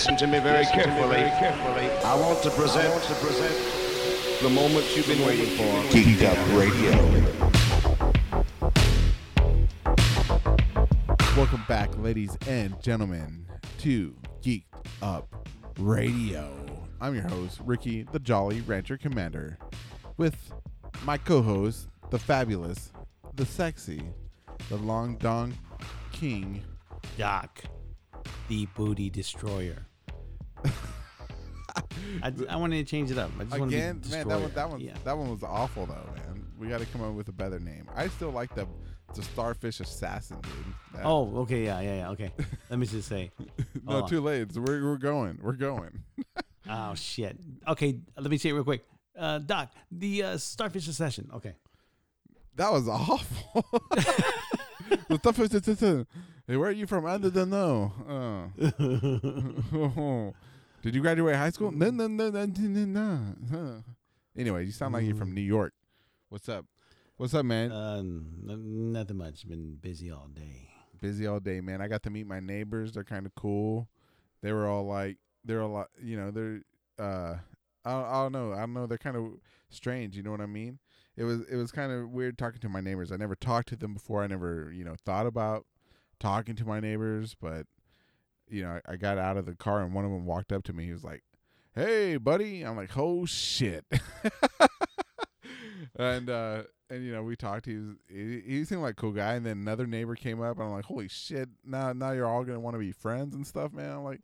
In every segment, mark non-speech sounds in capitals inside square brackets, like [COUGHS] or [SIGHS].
listen to me very carefully. I want to present the moment you've been waiting for. Geeked Up Radio. Welcome back, ladies and gentlemen, to Geeked Up Radio. I'm your host, Ricky, the Jolly Rancher Commander, with my co host, the fabulous, the sexy, the Long Dong King, Doc, the booty destroyer. I, I wanted to change it up. I just Again, to man, that one, that one, Yeah. that one was awful though, man. We got to come up with a better name. I still like the the Starfish Assassin, dude. That- Oh, okay, yeah, yeah, yeah. Okay, let me just say. [LAUGHS] no, too late. We're we're going, we're going. [LAUGHS] Oh shit. Okay, let me say it real quick. Uh, Doc, the uh, starfish session. Okay. That was awful. [LAUGHS] the stuff is just, just, uh, hey, where are you from? I don't know. [LAUGHS] Uh. [LAUGHS] Did you graduate high school? No, no, no, no, no, no. no. Anyway, you sound like you're from New York. What's up? What's up, man? Uh, n- nothing much. Been busy all day. Busy all day, man. I got to meet my neighbors. They're kind of cool. They were all like, they're a lot, you know, they're, uh, I I don't know. I don't know. They're kind of strange. You know what I mean? It was, it was kind of weird talking to my neighbors. I never talked to them before. I never, you know, thought about talking to my neighbors, but you know, I, I got out of the car and one of them walked up to me. He was like, "Hey, buddy." I'm like, "Oh shit." [LAUGHS] and uh and you know, we talked. He was he, he seemed like a cool guy. And then another neighbor came up, and I'm like, "Holy shit!" Now now you're all gonna want to be friends and stuff, man. I'm like,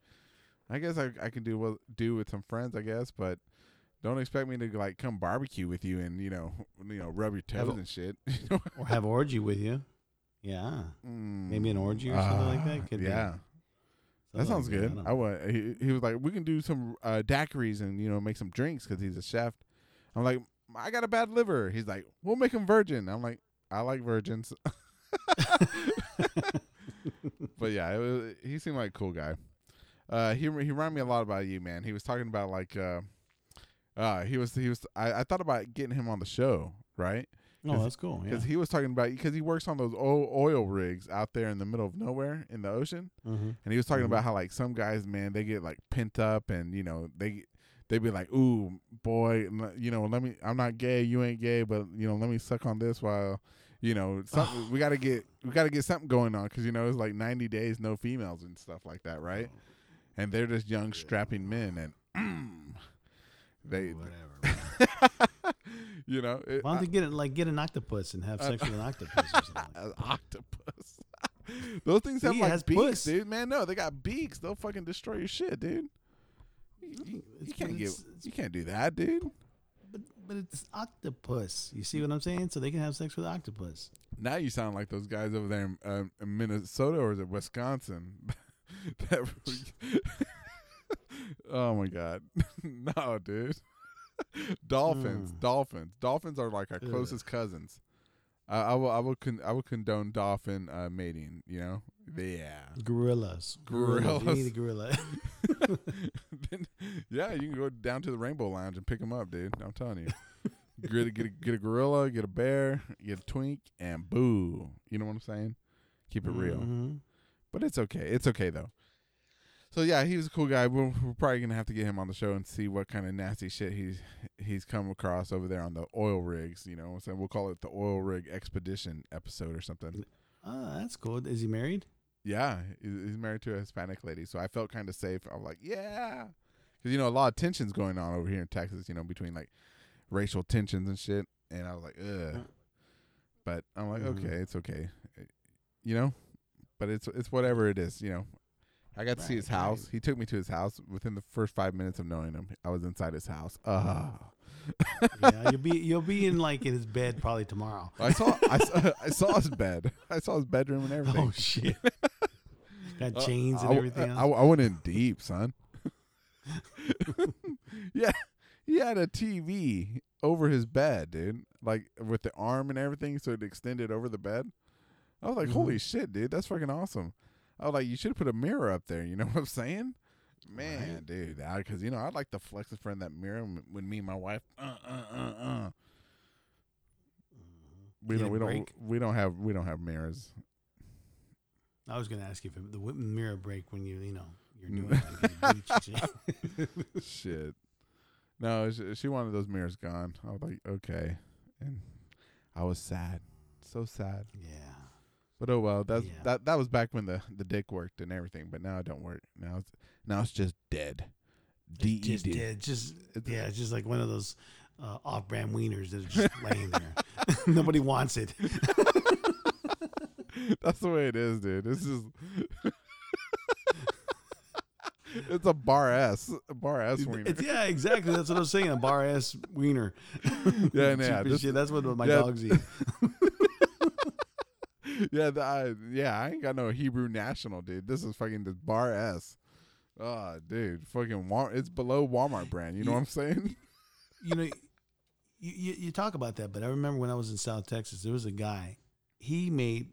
I guess I I can do what do with some friends, I guess, but. Don't expect me to like come barbecue with you and you know you know rub your Have toes a- and shit. [LAUGHS] Or have orgy with you. Yeah. Maybe an orgy or something like that? Could yeah, that sounds like good. I, know. want. He, he was like, we can do some uh, daiquiris and you know make some drinks because he's a chef. I'm like, I got a bad liver. He's like, we'll make him virgin. I'm like, I like virgins. [LAUGHS] but yeah, it was, he seemed like a cool guy. Uh, he he reminded me a lot about you, man. He was talking about like, uh, uh, he was he was. I, I thought about getting him on the show, right? Oh, that's cool. Yeah. Because he was talking about because he works on those oil, oil rigs out there in the middle of nowhere in the ocean, mm-hmm. and he was talking Mhm. about how like some guys, man, they get like pent up, and you know they they be like, "Ooh, boy, you know, let me. I'm not gay, you ain't gay, but you know, let me suck on this while." You know, [SIGHS] something we gotta get we gotta get something going on because you know it's like ninety days no females and stuff like that, right? And they're just young strapping men, and [CLEARS THROAT] they, Whatever. [LAUGHS] [LAUGHS] you know, it, Why don't they get it like get an octopus and have sex with an [LAUGHS] octopus or something? an [LAUGHS] octopus. Those things have it like beaks, puss. dude. Man, no, they got beaks. They'll fucking destroy your shit, dude. You, you- can't but get, it's- it's- you can't do that, dude. But but it's octopus. You see what I'm saying? So they can have sex with octopus. Now you sound like those guys over there in, um, in Minnesota or is it Wisconsin? that oh my god, no, dude. [LAUGHS] dolphins, Mm. dolphins, dolphins are like our Ugh. closest cousins. I, I will, I will, con- I will condone dolphin uh, mating. You know, yeah. Gorillas. You Gorillas. need a gorilla. Then- [LAUGHS] [LAUGHS] yeah, you can go down to the Rainbow Lounge and pick them up, dude. I'm telling you. get, a, get, a, get a gorilla, get a bear, get a twink, and boo. You know what I'm saying? Keep it real. Mhm. But it's okay. It's okay, though. So, yeah, he was a cool guy. We're, we're probably going to have to get him on the show and see what kind of nasty shit he's he's come across over there on the oil rigs. You know what We'll call it the oil rig expedition episode or something. Oh, that's cool. Is he married? Yeah, he's married to a Hispanic lady, so I felt kind of safe. I was like, yeah, because you know a lot of tensions going on over here in Texas. You know, between like racial tensions and shit, and I was like, ugh. But I'm like, Mhm. okay, it's okay, you know. But it's it's whatever it is, you know. I got to see his house. right. He took me to his house within the first five minutes of knowing him. I was inside his house. Ah. yeah, [LAUGHS] you'll be you'll be in like in his bed probably tomorrow. [LAUGHS] I saw I saw, I saw his bed. [LAUGHS] I saw his bedroom and everything. Oh shit! Got Uh, chains I and w- everything. I, else. I went in deep, son. yeah, he had a TV over his bed, dude. Like with the arm and everything, so it extended over the bed. I was like, Mhm. "Holy shit, dude! That's fucking awesome." I was like, "You should have put a mirror up there." You know [LAUGHS] what I'm saying? Man, Right. dude, because you know I'd like to flex in front of that mirror when me and my wife. Uh, uh, uh, uh. We don't. We don't. We don't have. We don't have mirrors. I was gonna ask you if the mirror break when you you know you're doing. like. [LAUGHS] Shit. No, she, she wanted those mirrors gone. I was like, okay, and I was sad, so sad. yeah. But oh well. That's Yeah. that. That was back when the the dick worked and everything. But now it don't work. Now it's now it's just dead. D E just, D. yeah, it's just yeah, it's just like one of those uh, off-brand wieners that are just laying there. [LAUGHS] Nobody wants it. [LAUGHS] That's the way it is, dude. This is. [LAUGHS] it's a bar S, a bar S wiener. It's, yeah, exactly. That's what I was saying. A bar ass wiener. Yeah, yeah, this- shit. That's what my yeah. dogs eat. Yeah, the, I, yeah. I ain't got no Hebrew national, dude. This is fucking this bar S. Oh, dude, fucking Wal- It's below Walmart brand. You know what I'm saying? [LAUGHS] you know, you, you, you talk about that, but I remember when I was in South Texas, there was a guy. He made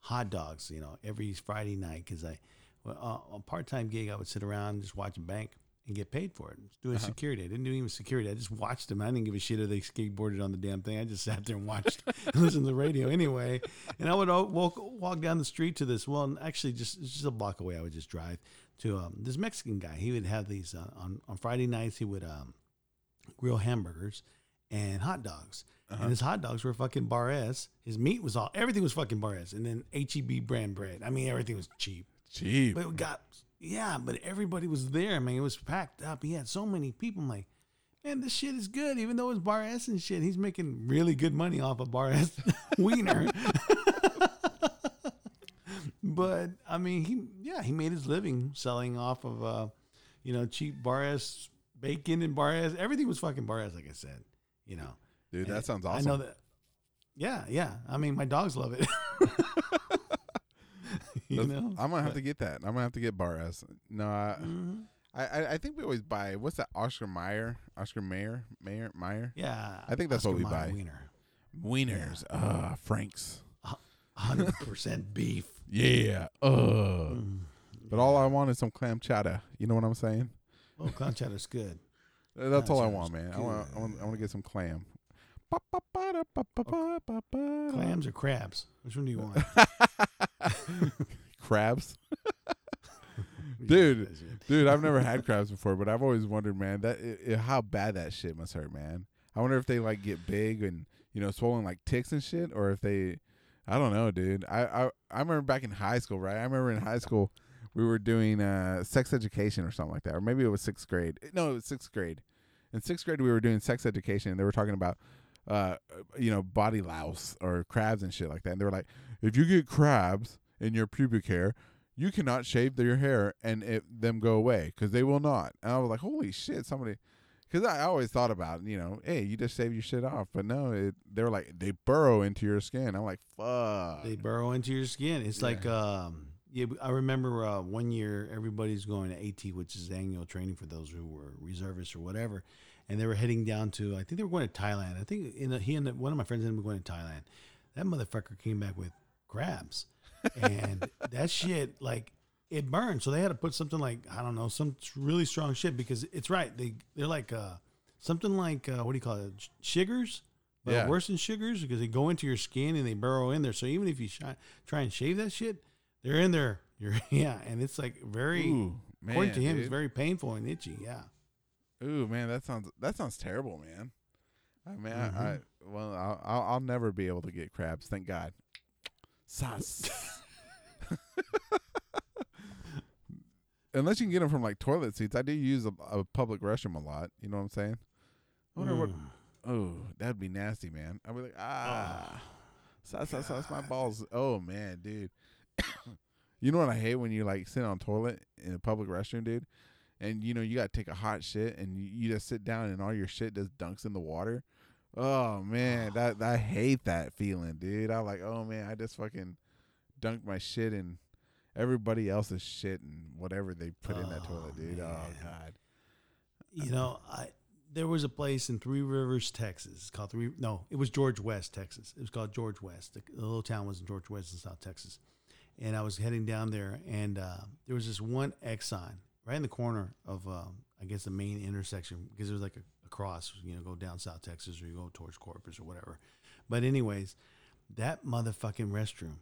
hot dogs, you know, every Friday night because I, well, uh, a part time gig, I would sit around and just watch a bank and get paid for it. Doing Uh-huh. security, I didn't do even security. I just watched them. I didn't give a shit if they skateboarded on the damn thing. I just sat there and watched, [LAUGHS] and listened to the radio anyway. And I would walk walk down the street to this. Well, actually, just just a block away. I would just drive to um, this Mexican guy. He would have these uh, on on Friday nights. He would um, grill hamburgers and hot dogs. Uh-huh. And his hot dogs were fucking bar S. His meat was all everything was fucking bar S. And then HEB brand bread. I mean, everything was cheap. Cheap. But it got yeah, but everybody was there. I mean, it was packed up. He had so many people. I'm like, man, this shit is good. Even though it's bar S and shit, he's making really good money off of bar S [LAUGHS] wiener. [LAUGHS] but I mean, he yeah, he made his living selling off of uh, you know, cheap bar S bacon and bar S. Everything was fucking bar S, like I said. You know. Dude, And that sounds I awesome. know that. Yeah, yeah. I mean, my dogs love it. [LAUGHS] [LAUGHS] you That's- know, I'm gonna have to get that. I'm gonna have to get bar S. No, I, Mhm. I, I, think we always buy. What's that? Oscar Mayer, Oscar Mayer, Mayer, Meyer. Yeah, I think that's what we Oscar Mayer buy. Wiener, Wieners. Ah, Franks. hundred percent beef. [LAUGHS] Yeah. Uh. Mm. But all I want is some clam chowder. You know what I'm saying? Oh, clown chowder's good. Uh, [LAUGHS] That's all I want, man. I want, I want, I want to get some clam. Clams or crabs? Which one do you want? [LAUGHS] Crabs, [LAUGHS] Dude. dude. I've never had crabs before, but I've always wondered, man, that i i how bad that shit must hurt, man. I wonder if they like get big and you know swollen like ticks and shit, or if they, I don't know, dude. I I, I remember back in high school, right? I remember in high school we were doing uh, sex education or something like that, or maybe it was sixth grade. No, it was sixth grade. In sixth grade, we were doing sex education, and they were talking about, uh, you know, body louse or crabs and shit like that. And they were like, if you get crabs in your pubic hair, you cannot shave their hair and it, them go away because they will not. And I was like, holy shit, somebody. Because I always thought about, you know, hey, you just shave your shit off, but no, it, they were like they burrow into your skin. I'm like, fuck. They burrow into your skin. It's like, um, yeah. I remember uh, one year everybody's going to AT, which is annual training for those who were reservists or whatever, and they were heading down to. I think they were going to Thailand. I think in a, he and one of my friends ended up going to Thailand. That motherfucker came back with crabs, and [LAUGHS] that shit like it burned. So they had to put something like I don't know some really strong shit because it's right. They they're like uh something like uh, what do you call it? Sugars. But Yeah. worse than sugars because they go into your skin and they burrow in there. So even if you shi try and shave that shit, they're in there. [LAUGHS] You're yeah, and it's like very. Ooh, man, according to him, it's very painful and itchy. Yeah. Ooh, man, that sounds that sounds terrible, man. I mean, I, Mm-hmm. I well, I'll, I'll I'll never be able to get crabs. Thank God. Sus. Unless you can get them from like toilet seats, I do use a, a public restroom a lot. You know what I'm saying? I wonder what. Mm. Oh, that'd be nasty, man. I'd be like, ah, sus, sus, sus, my balls. Oh man, dude. [COUGHS] you know what I hate when you like sit on toilet in a public restroom, dude, and you know you gotta take a hot shit and you, you just sit down and all your shit just dunks in the water. Oh man, [SIGHS] that I hate that feeling, dude. I'm like, oh man, I just fucking dunked my shit in everybody else's shit and whatever they put in that Oh, toilet, dude. Oh god. You know, I there was a place in Three Rivers, Texas. It's called Three. No, it was George West, Texas. It was called George West. The, the little town was in George West in South Texas. And I was heading down there, and uh, there was this one Exxon right in the corner of, um, I guess, the main intersection because there was like a, a cross. You know, go down South Texas or you go towards Corpus or whatever. But anyways, that motherfucking restroom,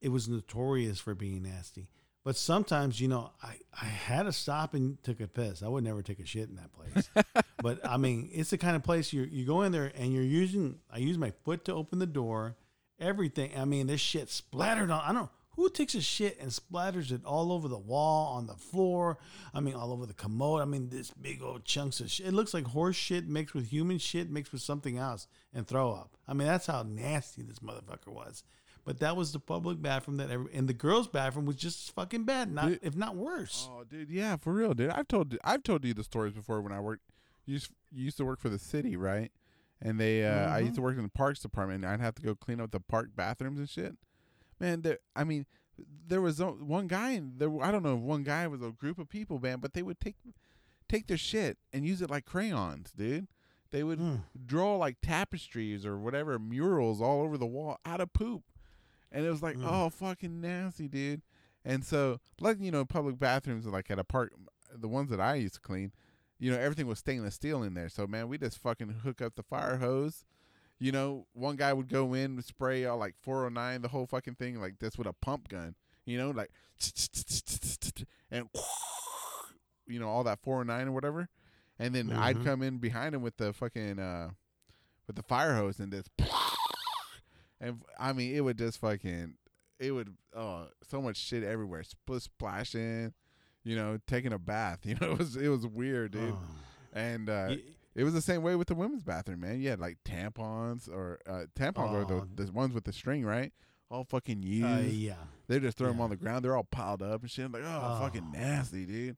it was notorious for being nasty. But sometimes, you know, I, I had to stop and took a piss. I would never take a shit in that place. [LAUGHS] but I mean, it's the kind of place you you go in there and you're using. I use my foot to open the door. Everything. I mean, this shit splattered on. I don't. Who takes a shit and splatters it all over the wall, on the floor? I mean, all over the commode. I mean, this big old chunks of shit. It looks like horse shit mixed with human shit mixed with something else and throw up. I mean, that's how nasty this motherfucker was. But that was the public bathroom that every, and the girls' bathroom was just fucking bad, not Dude. if not worse. Oh, dude, yeah, for real, dude. I've told I've told you the stories before when I worked. Used you used to work for the city, right? And they, uh, I used to work in the parks department. and I'd have to go clean up the park bathrooms and shit. Man, there. I mean, there was one guy, and there. I don't know if one guy was a group of people, man, but they would take take their shit and use it like crayons, dude. They would Mm. draw like tapestries or whatever murals all over the wall out of poop, and it was like, Mm. oh, fucking nasty, dude. And so, like you know, public bathrooms like at a park, the ones that I used to clean, you know, everything was stainless steel in there. So man, we just fucking hook up the fire hose. You know, one guy would go in, with spray all like 409, the whole fucking thing, like this with a pump gun. You know, like [TSK] and [TSK] you know all that 409 or whatever. And then I'd Mhm. come in behind him with the fucking uh with the fire hose and just [TSK] and I mean it would just fucking it would oh so much shit everywhere, spl- splashing, you know, taking a bath. [LAUGHS] You know, it was it was weird, dude. Oh. And uh it was the same way with the women's bathroom, man. You had like tampons or uh, tampons Oh. the, the ones with the string, right? All fucking used. uh, yeah. They just throw them on the ground. They're all piled up and shit. I'm like, oh, fucking Oh. nasty, dude.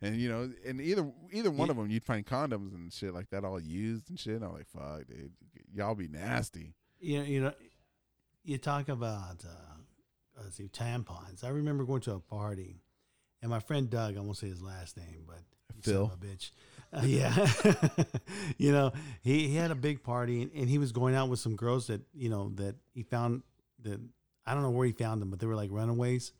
And you know, and either either one Ye- of them, you'd find condoms and shit like that, all used and shit. And I'm like, fuck, dude, y'all be nasty. You know, you know, you talk about uh, let's see, tampons. I remember going to a party, and my friend Doug, I won't say his last name, but Phil. a bitch. Uh, yeah, [LAUGHS] you know, he, he had a big party, and, and he was going out with some girls that you know that he found that I don't know where he found them, but they were like runaways,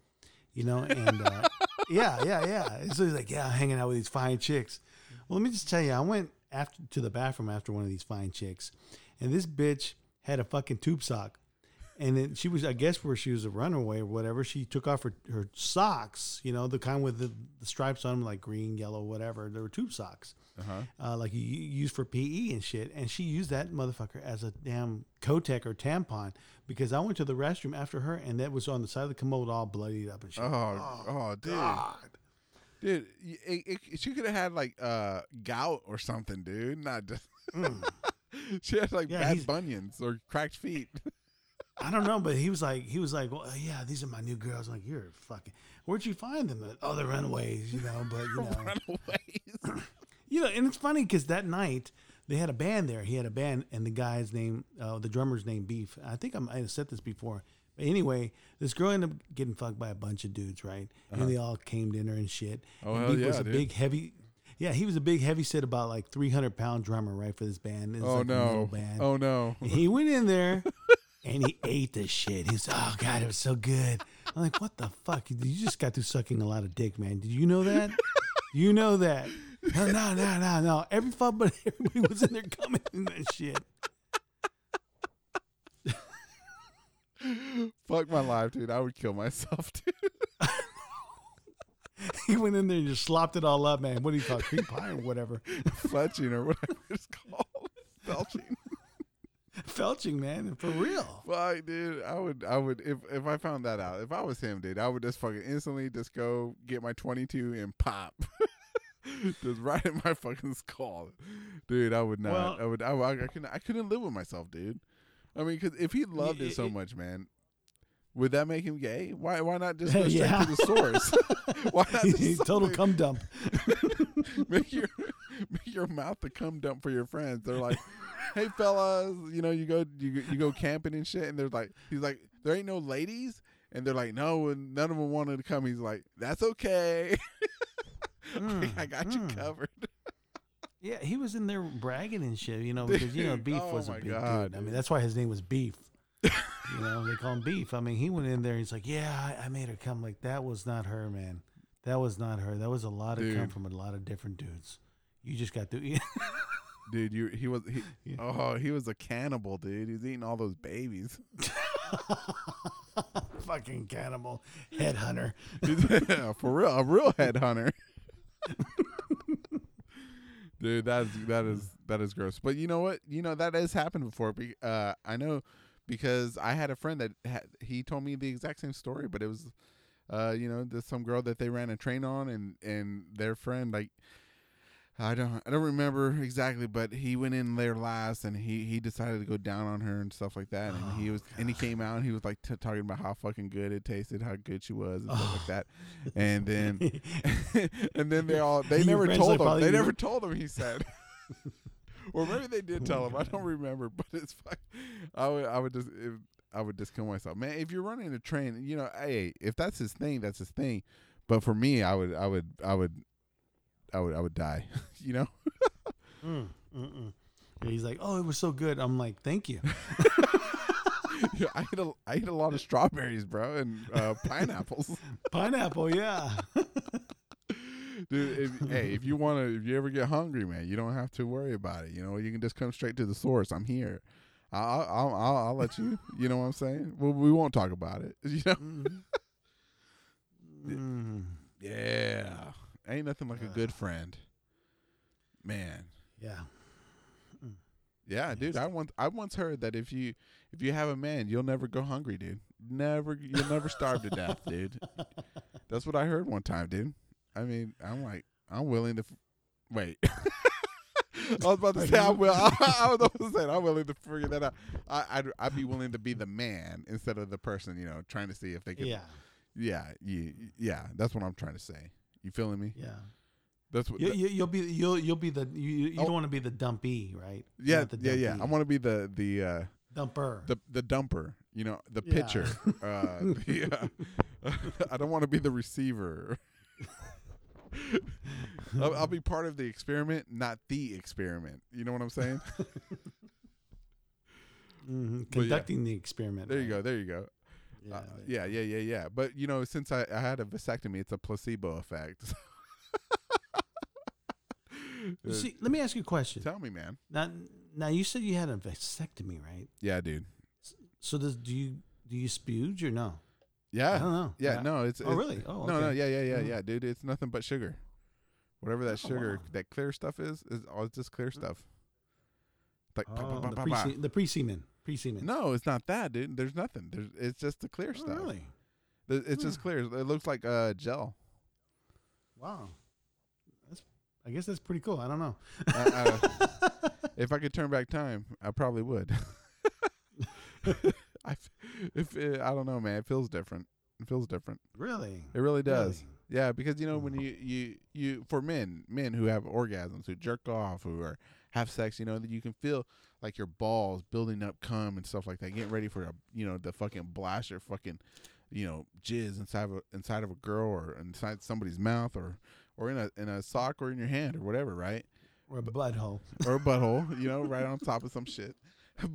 you know, and uh, [LAUGHS] yeah, yeah, yeah. And So he's like, yeah, hanging out with these fine chicks. Well, let me just tell you, I went after to the bathroom after one of these fine chicks, and this bitch had a fucking tube sock. And then she was, I guess, where she was a runaway or whatever. She took off her, her socks, you know, the kind with the, the stripes on them, like green, yellow, whatever. They were tube socks, Uh-huh. uh, like you use for PE and shit. And she used that motherfucker as a damn Kotex or tampon because I went to the restroom after her, and that was on the side of the commode, all bloodied up and shit. Oh, oh, dude, God. dude, it, it, she could have had like uh gout or something, dude. Not just. Mm. [LAUGHS] she had like Yeah, bad bunions or cracked feet. [LAUGHS] I don't know, but he was like, he was like, well, yeah, these are my new girls. I'm like, you're fucking. Where'd you find them? Oh, they're runaways, you know. But you [LAUGHS] know, Runaways. [CLEARS THROAT] you know, and it's funny because that night they had a band there. He had a band, and the guy's name, uh, the drummer's name, Beef. I think I'm, I have said this before. But anyway, this girl ended up getting fucked by a bunch of dudes, right? And they all came to her and shit. Oh, and Beef was a dude. big, heavy. Yeah, he was a big, heavy set, about like 300 pound drummer, right, for this band. It oh like no. band. Oh no. And he went in there [LAUGHS] and he ate the shit. He was, oh God, it was so good. I'm like, what the fuck? You just got through sucking a lot of dick, man. Did you know that? you know that? No, no, no, no, no. Every fuck, but everybody was in there coming in that shit. Fuck my life, dude. I would kill myself, [LAUGHS] dude. [LAUGHS] He went in there and just slopped it all up, man. What do you call it? Cream pie or whatever? Fletching or whatever it's called. [LAUGHS] Belching. [LAUGHS] Felching, man, for real. Fuck, dude. I would, I would, if if I found that out, if I was him, dude, I would just fucking instantly just go get my 22 and pop. [LAUGHS] just right in my fucking skull, dude. I would not. Well- I would. I, I, I couldn't. I couldn't live with myself, dude. I mean, because if he loved Y- it so it- much, man, would that make him gay? Why? Why not just [LAUGHS] go straight Yeah. to the source? why not? He's total cum dump. make your make your mouth the cum dump for your friends. They're like, [LAUGHS] "Hey fellas, you know you go you you go camping and shit," and they're like, "He's like, there ain't no ladies," and they're like, "No," and none of them wanted to come. He's like, "That's okay, [LAUGHS] Mm, I got you mm. covered." [LAUGHS] Yeah, he was in there bragging and shit, you know, because you know Beef oh was a big God, dude. I mean, that's why his name was Beef. you know, they call him Beef. I mean, he went in there. And he's like, "Yeah, I, I made her come." Like that was not her, man. That was not her. That was a lot of come from a lot of different dudes. You just got to. Dude, you he was he [LAUGHS] Yeah. oh he was a cannibal, dude. He was eating all those babies. [LAUGHS] [LAUGHS] Fucking cannibal headhunter. For real, a real headhunter. Dude, that's that is that is gross. But you know what? You know that has happened before. Uh, I know because I had a friend that had, he told me the exact same story, but it was, uh, you know, there's some girl that they ran a train on, and and their friend like. I don't I don't remember exactly, but he went in there last, and he, he decided to go down on her and stuff like that. And he Oh, was and he came out and he was like t- talking about how fucking good it tasted, how good she was, and stuff like that. And then [LAUGHS] and then they all they Your never told him. They never told him. He said, [LAUGHS] or maybe they did tell him. I don't remember, but it's fuck. I would I would just if, I would just kill myself, man. If you're running a train, you know, hey, if that's his thing, that's his thing. But for me, I would I would I would I would I would die. [LAUGHS] you know. Mm, he's like, "Oh, it was so good." I'm like, "Thank you." [LAUGHS] Yeah, I eat a I eat a lot of strawberries, bro, and uh, pineapples. [LAUGHS] Pineapple, yeah. Dude, if, hey, if you want to, if you ever get hungry, man, you don't have to worry about it. You know, you can just come straight to the source. I'm here. I'll, I'll, I'll, I'll let you. You know what I'm saying? Well, we won't talk about it. You know? Mm. Yeah. Ain't nothing like a good friend, man. Yeah. Yeah, dude. I once, I once heard that if you, if you have a man, you'll never go hungry, dude. Never, you'll never starve to death, [LAUGHS] dude. That's what I heard one time, dude. I mean, I'm like, I'm willing to. F- Wait. [LAUGHS] I was about to say I'm will. [LAUGHS] I, was about to say I'm willing to figure that out. I, I'd I'd be willing to be the man instead of the person, you know, trying to see if they can. Yeah. yeah, you, yeah. That's what I'm trying to say. You feeling me? Yeah. That's what. You, you, you'll be you'll you'll be the you you Oh. don't want to be the dumpy, right? yeah, yeah, yeah. I want to be the the uh, dumper. the the dumper. You know, the Yeah. pitcher. [LAUGHS] uh, [LAUGHS] the, uh, [LAUGHS] I don't want to be the receiver. I'll, I'll be part of the experiment, not the experiment. You know what I'm saying? Mhm. But yeah. Conducting the experiment. There you go. There you go. Yeah. Uh, yeah, yeah, yeah, yeah. But you know, since I, I had a vasectomy, it's a placebo effect. [LAUGHS] See, let me ask you a question. Tell me, man. Now, now you said you had a vasectomy, right? Yeah, dude. So does do you do you spuge or no? Yeah. I don't know. Yeah, no, it's, Oh, it's really? Oh, no, no, yeah, yeah, yeah, Mm. yeah, dude. It's nothing but sugar. Whatever that Oh, sugar, wow. that clear stuff is, is all just clear stuff. Like Oh, the pa- pre pa. the pre semen pre semen. no, it's not that, dude. There's nothing. There's it's just the clear Oh, stuff. really? It's just clear. It looks like uh, gel. Wow. That's I guess that's pretty cool. I don't know. I- uh, I- uh, [LAUGHS] if I could turn back time, I probably would. [LAUGHS] I, if it, I don't know, man, it feels different. It feels different. really? It really does. Really? Yeah, because you know when you you you for men, men who have orgasms, who jerk off, who are have sex, you know that you can feel like your balls building up cum and stuff like that, getting ready for a you know the fucking blast your fucking you know jizz inside of a, inside of a girl or inside somebody's mouth or or in a in a sock or in your hand or whatever, right? Or a blood hole. or a butthole, you know, right on top of some shit. [LAUGHS]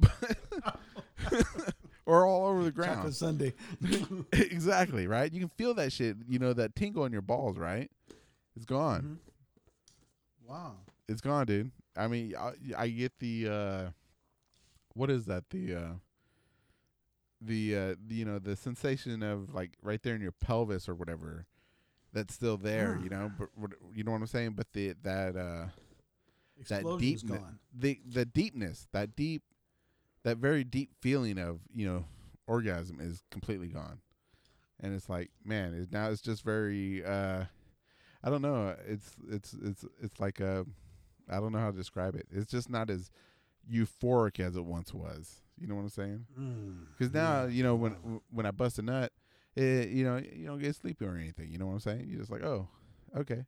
Or all over the ground. Chocolate sundae. [LAUGHS] exactly, right? You can feel that shit, you know, that tingle in your balls, right? It's gone. Mhm. Wow. It's gone, dude. I mean, I, I get the uh what is that? The uh the uh you know, the sensation of like right there in your pelvis or whatever that's still there, you know, [SIGHS] but what- you know what I'm saying? But the that uh that Explosion's deep gone. the the deepness that deep that very deep feeling of you know orgasm is completely gone and it's like man it, now it's just very uh i don't know it's it's it's it's like a i don't know how to describe it it's just not as euphoric as it once was you know what i'm saying Mm. because now Yeah. you know when when i bust a nut it, you know you don't get sleepy or anything you know what i'm saying you're just like oh okay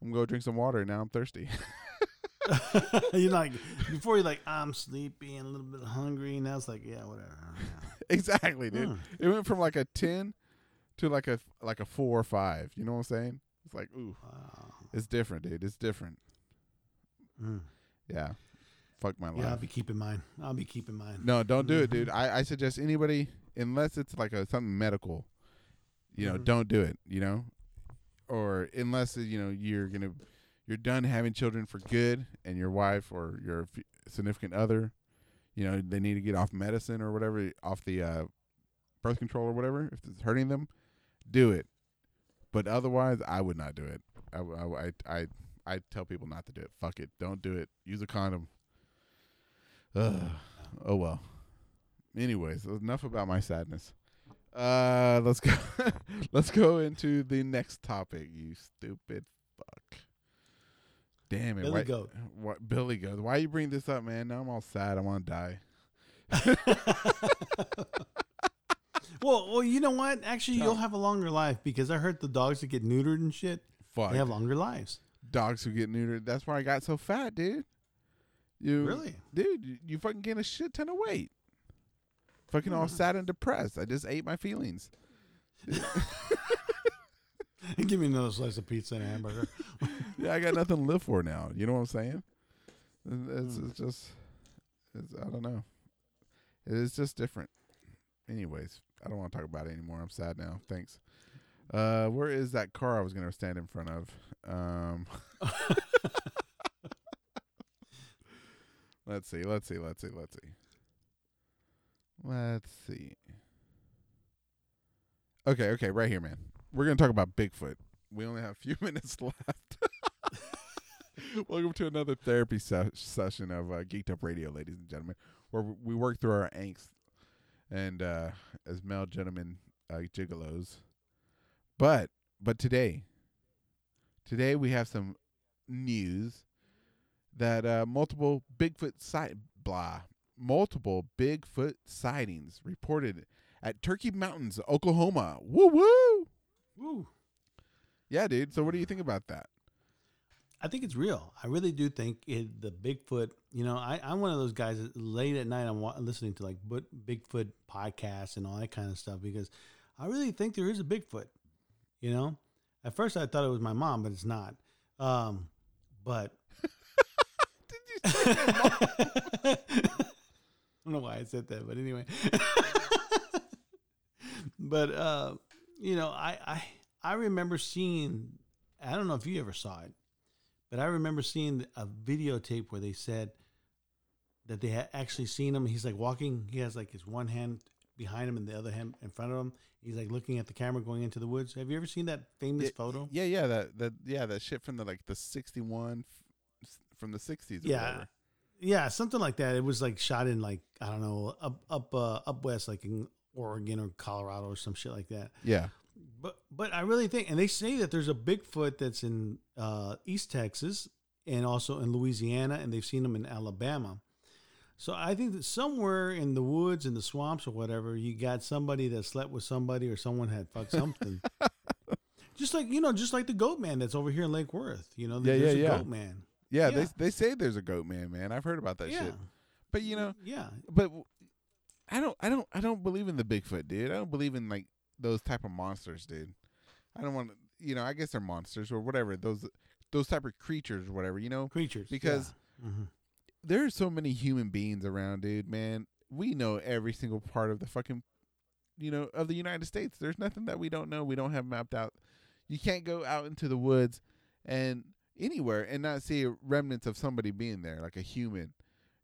i'm gonna go drink some water now i'm thirsty [LAUGHS] you're like [LAUGHS] before you're like I'm sleepy and a little bit hungry. Now it's like yeah, whatever. [LAUGHS] Exactly dude Mm. It went from like a ten to like a like a four or five. You know what I'm saying? It's like ooh, Wow. it's different, dude. It's different. Mm. Yeah. Fuck my life. Yeah, I'll be keeping mine. I'll be keeping mine. no, don't do it, Mhm. dude. I, I suggest anybody, unless it's like a something medical, you know, Mhm. don't do it. You know, or unless you know you're gonna you're done having children for good, and your wife or your f- significant other, you know, they need to get off medicine or whatever, off the uh, birth control or whatever, if it's hurting them, do it. But otherwise, I would not do it. I I I I, I tell people not to do it. Fuck it, don't do it. Use a condom. Ugh. Oh well. Anyways, enough about my sadness. Uh, let's go. [LAUGHS] let's go into the next topic. You stupid fuck. Damn it, Billy why, Goat. [LAUGHS] What Billy Goat? Why you bring this up, man? Now I'm all sad. I want to die. [LAUGHS] well, well, you know what? Actually, you'll have a longer life because I heard the dogs that get neutered and shit, Fuck. they have longer lives. Dogs who get neutered. That's why I got so fat, dude. You Really? dude? You, you fucking gain a shit ton of weight. Fucking all sad and depressed. I just ate my feelings. [LAUGHS] Give me another slice of pizza and a hamburger. [LAUGHS] Yeah, I got nothing to live for now. You know what I'm saying? It's, it's hmm. just, it's, I don't know. It is just different. Anyways, I don't want to talk about it anymore. I'm sad now. Thanks. Uh, where is that car I was gonna stand in front of? Um, [LAUGHS] let's see. Let's see. Let's see. Let's see. Let's see. Okay. Okay. Right here, man. We're gonna talk about Bigfoot. We only have a few [LAUGHS] minutes left. [LAUGHS] Welcome to another therapy se- session of uh, Geeked Up Radio, ladies and gentlemen, where we work through our angst and uh, as male gentlemen uh, gigolos. But but today, today we have some news that uh, multiple Bigfoot sight blah multiple Bigfoot sightings reported at Turkey Mountains, Oklahoma. Woo woo! Woo. Yeah, dude. So what do you think about that? I think it's real. I really do think it, the Bigfoot. You know, I, I'm one of those guys that late at night I'm wa- listening to like but Bigfoot podcasts and all that kind of stuff because I really think there is a Bigfoot. You know, at first I thought it was my mom, but it's not. Um, but [LAUGHS] [LAUGHS] I don't know why I said that, but anyway. [LAUGHS] but uh, you know, I, I I remember seeing. I don't know if you ever saw it, but I remember seeing a videotape where they said that they had actually seen him. He's like walking. He has like his one hand behind him and the other hand in front of him. He's like looking at the camera going into the woods. Have you ever seen that famous Yeah, photo? Yeah, yeah, that that yeah, that shit from the like the sixty one from the sixties. Yeah. Yeah, something like that. It was like shot in like I don't know up up uh, up west, like in Oregon or Colorado or some shit like that. yeah, But but I really think, and they say that there's a Bigfoot that's in uh, East Texas and also in Louisiana, and they've seen them in Alabama. So I think that somewhere in the woods, in the swamps or whatever, you got somebody that slept with somebody, or someone had fucked something. [LAUGHS] just like you know, just like the Goat Man that's over here in Lake Worth. You know, Yeah, there's yeah, a yeah. Goat Man. yeah. Yeah. They they say there's a goat man, man. I've heard about that yeah, shit. But you know, yeah, but I don't, I don't, I don't believe in the Bigfoot, dude. I don't believe in like those type of monsters, dude. I don't want to, you know. I guess they're monsters or whatever. Those those type of creatures or whatever, you know. creatures. Because- yeah. Mhm. There are so many human beings around, dude. Man, we know every single part of the fucking, you know, of the United States. There's nothing that we don't know. We don't have mapped out. You can't go out into the woods and anywhere and not see remnants of somebody being there, like a human.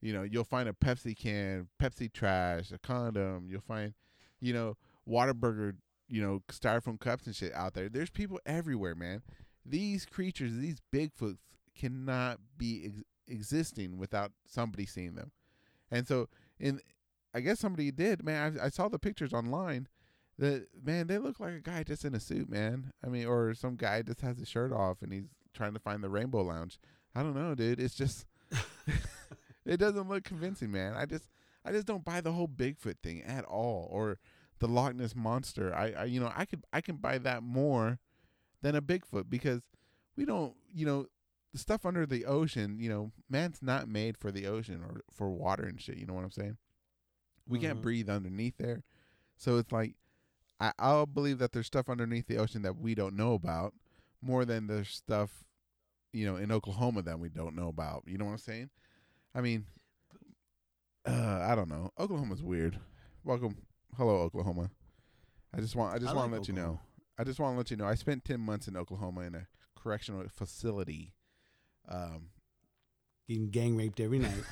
You know, you'll find a Pepsi can, Pepsi trash, a condom. You'll find, you know, Whataburger, you know, styrofoam cups and shit out there. There's people everywhere, man. These creatures, these Bigfoots, cannot be ex- existing without somebody seeing them. And so, in, I guess somebody did, man. I, I saw the pictures online. That man, they look like a guy just in a suit, man. I mean, or some guy just has his shirt off and he's trying to find the Rainbow Lounge. I don't know, dude. It's just [LAUGHS] it doesn't look convincing, man. I just I just don't buy the whole Bigfoot thing at all, or the Loch Ness monster. I, I you know I could I can buy that more than a Bigfoot because we don't you know the stuff under the ocean. You know, man's not made for the ocean or for water and shit. You know what I'm saying? We can't Mhm. breathe underneath there, so it's like I I'll believe that there's stuff underneath the ocean that we don't know about more than there's stuff you know in Oklahoma that we don't know about. You know what I'm saying? I mean, uh, I don't know. Oklahoma's weird. Welcome, hello Oklahoma. I just want I just I want like to let you know. Oklahoma. I just want to let you know. I spent ten months in Oklahoma in a correctional facility. Um, Getting gang raped every night.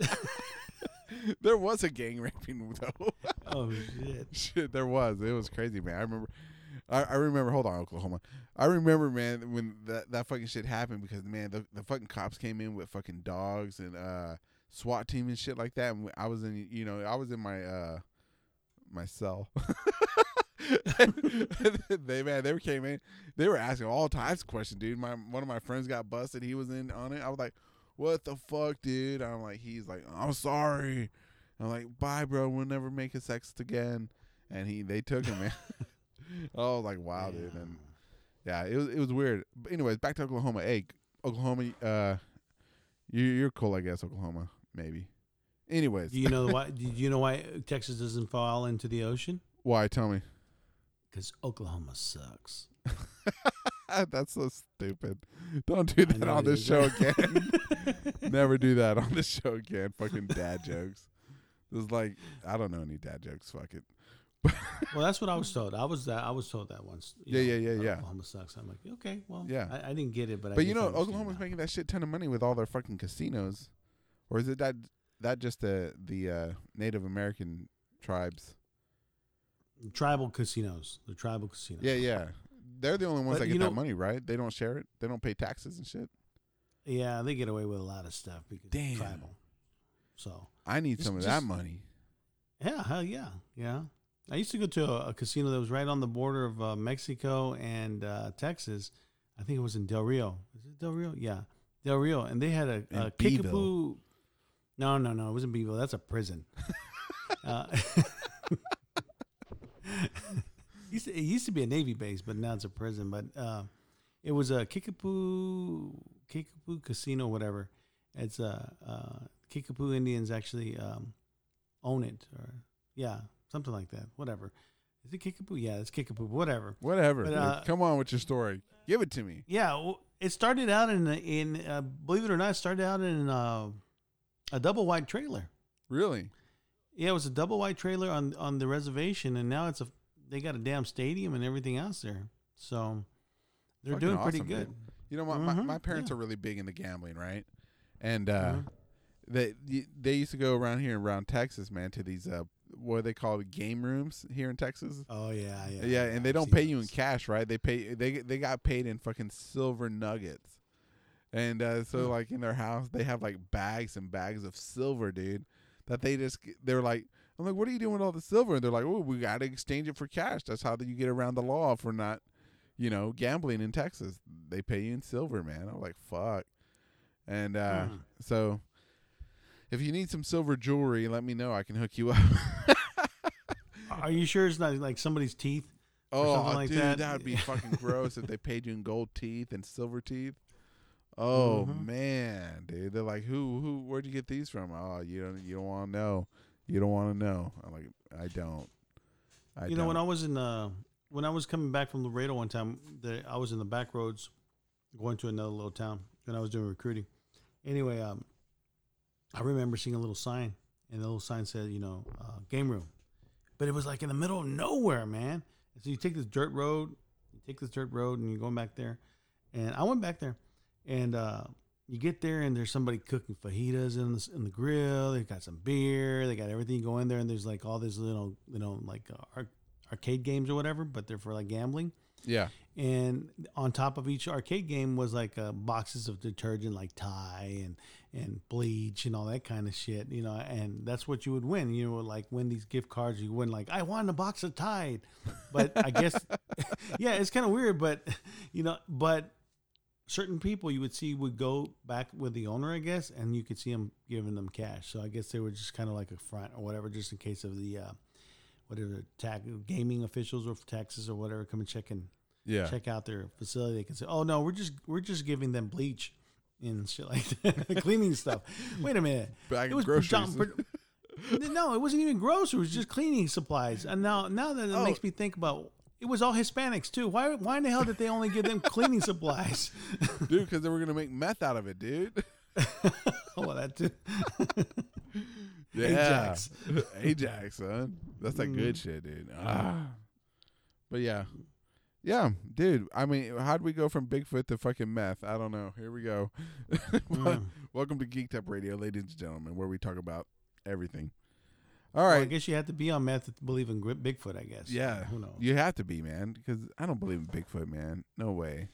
[LAUGHS] there was a gang raping though. [LAUGHS] oh shit! Shit, there was. It was crazy, man. I remember. I, I remember. Hold on, Oklahoma. I remember, man, when that that fucking shit happened because man, the the fucking cops came in with fucking dogs and uh SWAT team and shit like that. And I was in, you know, I was in my uh my cell. [LAUGHS] [LAUGHS] they man, they came in. They were asking all types of questions, dude. My one of my friends got busted. He was in on it. I was like, "What the fuck, dude?" I'm like, he's like, "I'm sorry." I'm like, "Bye, bro. We'll never make a sex again." And he, they took him, man. [LAUGHS] I was like, "Wow, dude." And yeah, it was it was weird. But anyways, back to Oklahoma. Hey, Oklahoma, uh, you you're cool, I guess. Oklahoma, maybe. Anyways, Do you know why? [LAUGHS] Do you know why Texas doesn't fall into the ocean? why? Tell me. Because Oklahoma sucks. [LAUGHS] That's so stupid. Don't do that on this show again. [LAUGHS] [LAUGHS] Never do that on this show again. Fucking dad jokes. There's like I don't know any dad jokes. Fuck it. Well, that's what I was told. I was that I was told that once. Yeah, know, yeah, yeah, yeah. Oklahoma sucks. I'm like, okay, well, Yeah. I, I didn't get it, but I But you know, Oklahoma's now. making that shit ton of money with all their fucking casinos, or is it that that just the the uh, Native American tribes? Tribal casinos. The tribal casinos. Yeah, yeah. They're the only ones But that you get that know- money, right? They don't share it. They don't pay taxes and shit. yeah, they get away with a lot of stuff because Damn. tribal. So I need some of just- that money. yeah, hell yeah, yeah. I used to go to a, a casino that was right on the border of uh, Mexico and uh, Texas. I think it was in Del Rio. Is it Del Rio? Yeah, Del Rio, and they had a, a kickapoo. No, no, no. It wasn't Beeville. That's a prison. [LAUGHS] uh, [LAUGHS] it used to be a Navy base, but now it's a prison. But uh, it was a Kickapoo Kickapoo Casino, whatever. It's a uh, Kickapoo Indians actually um, own it, or yeah, something like that. Whatever. Is it Kickapoo? Yeah, it's Kickapoo. Whatever. Whatever. But, uh, Come on with your story. Give it to me. Yeah, well, it started out in in uh, believe it or not, it started out in uh, a double wide trailer. Really? Yeah, it was a double wide trailer on on the reservation, and now it's a they got a damn stadium and everything else there. So they're Fucking doing pretty awesome, good. dude. You know, what? my, Mhm, my parents yeah. are really big into gambling, right? And uh, Mhm. they y- they used to go around here around Texas, man, to these uh, what they call game rooms here in Texas. Oh yeah, yeah. Yeah, and they I've don't seen pay you in those. cash, right? They pay they they got paid in fucking silver nuggets. And uh, so like in their house, they have like bags and bags of silver, dude. That they just they're like, I'm like, what are you doing with all the silver? And they're like, oh, we got to exchange it for cash. That's how you get around the law for not, you know, gambling in Texas. They pay you in silver, man. I'm like, fuck. And uh, Hmm. so, if you need some silver jewelry, let me know. I can hook you up. [LAUGHS] Are you sure it's not like somebody's teeth? Or Oh, something like dude, that. that would be fucking [LAUGHS] gross if they paid you in gold teeth and silver teeth. Oh Mhm. man, dude, they're like, who, who, where'd you get these from? Oh, you don't, you don't want to know. You don't want to know. I'm like, I don't. I you know, when I was in uh when I was coming back from Laredo one time, the, I was in the back roads going to another little town and I was doing recruiting. Anyway, um, I remember seeing a little sign, and the little sign said, you know, uh, game room, but it was like in the middle of nowhere, man. And so you take this dirt road, you take this dirt road, and you're going back there, and I went back there, and uh, you get there, and there's somebody cooking fajitas in the, in the grill. They've got some beer, they got everything going there, and there's like all these little, you know, like uh, arcade games or whatever, but they're for like gambling yeah, and on top of each arcade game was like uh, boxes of detergent like Tide and and bleach and all that kind of shit you know and that's what you would win you know like win these gift cards you win like i won a box of tide but i guess [LAUGHS] yeah it's kind of weird but you know but certain people you would see would go back with the owner i guess and you could see them giving them cash so i guess they were just kind of like a front or whatever just in case of the uh whatever tax gaming officials or taxes or whatever come and check and yeah. check out their facility, they can say, "Oh no, we're just we're just giving them bleach and shit like that, [LAUGHS] cleaning stuff." Wait a minute, Bag it of was groceries. John- [LAUGHS] no, it wasn't even groceries; it was just cleaning supplies. And now now that it Oh. makes me think about. It was all Hispanics too. Why? Why in the hell did they only give them cleaning supplies? [LAUGHS] dude, because they were gonna make meth out of it, dude. [LAUGHS] oh, that too. [LAUGHS] Yeah, Ajax. Ajax, son. That's that good shit, dude. Ah. But yeah, yeah, dude. I mean, how'd we go from Bigfoot to fucking meth? I don't know. Here we go. Mm. Welcome to Geeked Up Radio, ladies and gentlemen, where we talk about everything. All Well, I guess you have to be on meth to believe in Bigfoot. I guess. yeah. Who knows? You have to be, man, because I don't believe in Bigfoot, man. No way.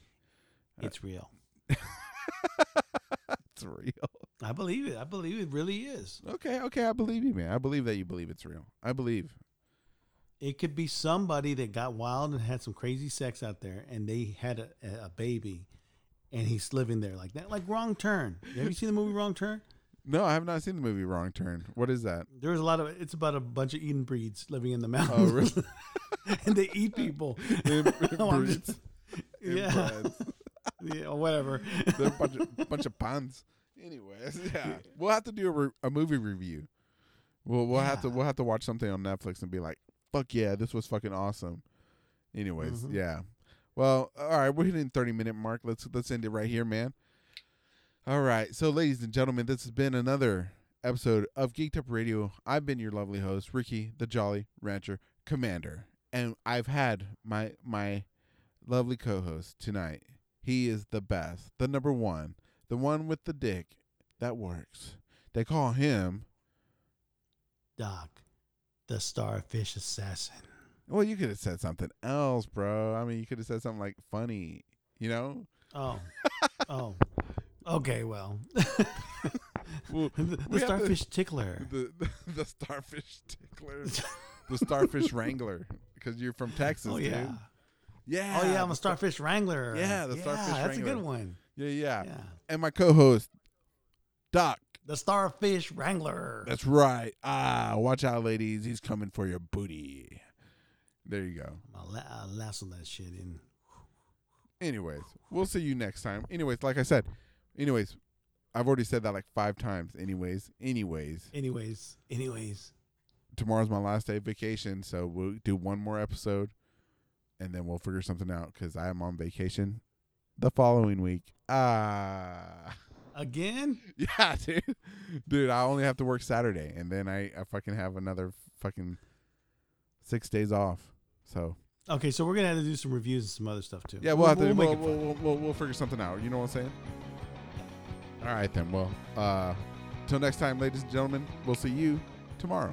Uh, it's real. [LAUGHS] It's real. I believe it. I believe it really is. Okay, okay, I believe you, man. I believe that you believe it's real. I believe. It could be somebody that got wild and had some crazy sex out there, and they had a, a baby, and he's living there like that, like Wrong Turn. Have you seen the movie Wrong Turn? No, I have not seen the movie Wrong Turn. What is that? There's a lot of. It's about a bunch of Eden breeds living in the Oh, mountains, really? [LAUGHS] and they eat people. [LAUGHS] [LAUGHS] I'm just- yeah, yeah, whatever. They're a bunch of, bunch of puns. Anyways, yeah, we'll have to do a, re- a movie review. We'll we'll have to we'll have to watch something on Netflix and be like, "Fuck yeah, this was fucking awesome." Anyways, Mhm. yeah. Well, all right, we're hitting thirty minute mark. Let's let's end it right here, man. All right, so ladies and gentlemen, this has been another episode of Geeked Up Radio. I've been your lovely host, Ricky, the Jolly Rancher Commander, and I've had my my lovely co-host tonight. He is the best, the number one, the one with the dick that works. They call him. Doc, the starfish assassin. Well, you could have said something else, bro. I mean, you could have said something like funny, you know. Oh, [LAUGHS] oh, okay. Well, [LAUGHS] Well, the, we the starfish tickler. the, the [LAUGHS] the starfish tickler, the starfish [LAUGHS] wrangler, because you're from Texas, Oh dude. yeah. Yeah. Oh yeah, I'm a starfish wrangler. Yeah, the starfish That's a wrangler. good one. Yeah, yeah, Yeah. And my co-host, Doc. The starfish wrangler. That's right. Ah, watch out, ladies. He's coming for your booty. There you go. I'll, la- I'll lasso that shit in. Anyways, we'll see you next time. Anyways, like I said, anyways, I've already said that like five times. Anyways, anyways, Anyways, anyways. tomorrow's my last day of vacation, so we'll do one more episode, and then we'll figure something out because I am on vacation the following week. Ah, Again? [LAUGHS] yeah, dude, dude, I only have to work Saturday, and then I, I fucking have another fucking six days off. So Okay, so we're gonna have to do some reviews and some other stuff too. yeah, we'll, have to we'll, we'll, we'll, we'll, we'll figure something out. You know what I'm saying? All right, then. Well, uh, till next time, ladies and gentlemen, we'll see you tomorrow.